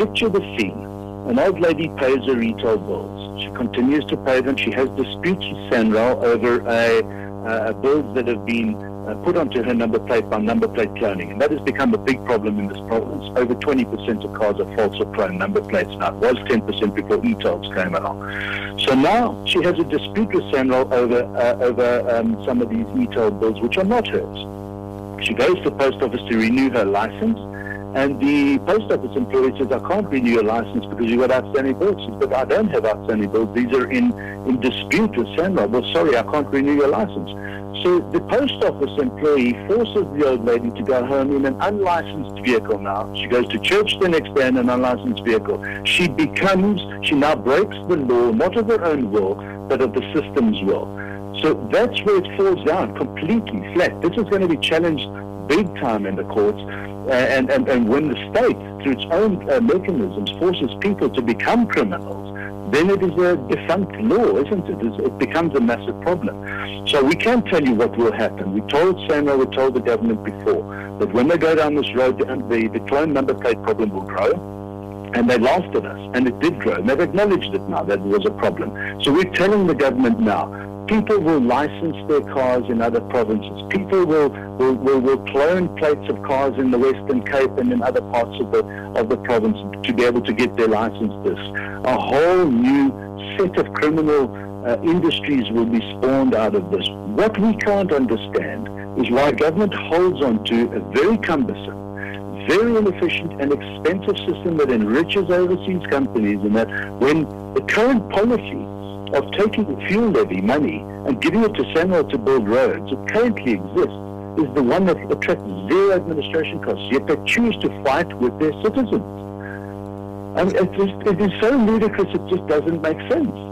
picture the scene. An old lady pays her e-toll bills. She continues to pay them. She has disputes with SANRAL over a, uh, bills that have been uh, put onto her number plate by number plate cloning. And that has become a big problem in this province. Over 20% of cars are false or cloned number plates now. It was 10% before e-tolls came along. So now she has a dispute with SANRAL over, uh, over um, some of these e-toll bills, which are not hers. She goes to the post office to renew her license. And the post office employee says, I can't renew your license because you've got outstanding bills. Says, but I don't have outstanding bills. These are in, in dispute with SANRAL. Well, sorry, I can't renew your license. So the post office employee forces the old lady to go home in an unlicensed vehicle now. She goes to church the next day in an unlicensed vehicle. She becomes, she now breaks the law, not of her own will, but of the system's will. So that's where it falls down completely flat. This is going to be challenged big time in the courts. And, and, and when the state, through its own uh, mechanisms, forces people to become criminals, then it is a defunct law, isn't it? It becomes a massive problem. So we can't tell you what will happen. We told SANRAL, we told the government before, that when they go down this road, the, the clone number plate problem will grow. And they laughed at us, and it did grow. And they've acknowledged it now that it was a problem. So we're telling the government now, people will license their cars in other provinces. People will, will, will, will, clone plates of cars in the Western Cape and in other parts of the, of the province to be able to get their licenses. A whole new set of criminal uh, industries will be spawned out of this. What we can't understand is why government holds on to a very cumbersome, very inefficient and expensive system that enriches overseas companies and that when the current policy of taking the fuel levy money and giving it to SANRAL to build roads that currently exists is the one that attracts zero administration costs, yet they choose to fight with their citizens. Mean, it, just, it is so ludicrous, it just doesn't make sense.